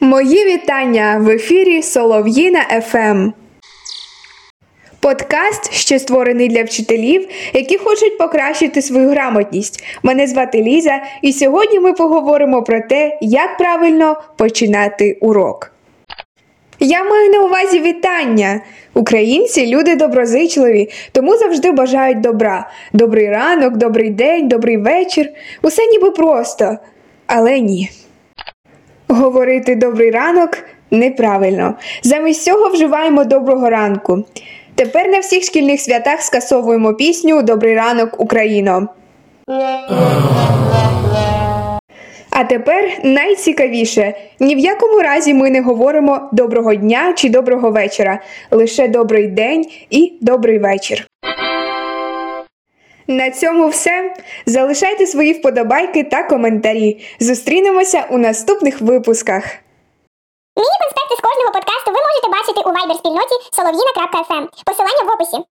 Мої вітання в ефірі Солов'їна ФМ. Подкаст, що створений для вчителів, які хочуть покращити свою грамотність. Мене звати Ліза, і сьогодні ми поговоримо про те, як правильно починати урок. Я маю на увазі вітання. Українці люди доброзичливі, тому завжди бажають добра. Добрий ранок, добрий день, добрий вечір. Усе ніби просто. Але ні. Говорити добрий ранок неправильно. Замість цього вживаємо доброго ранку. Тепер на всіх шкільних святах скасовуємо пісню Добрий ранок, Україно. А тепер найцікавіше: ні в якому разі ми не говоримо доброго дня чи доброго вечора, лише добрий день і добрий вечір. На цьому все. Залишайте свої вподобайки та коментарі. Зустрінемося у наступних випусках. Міні-конспекти з кожного подкасту ви можете бачити у вайбер спільноті солов'їна.фм. Посилання в описі.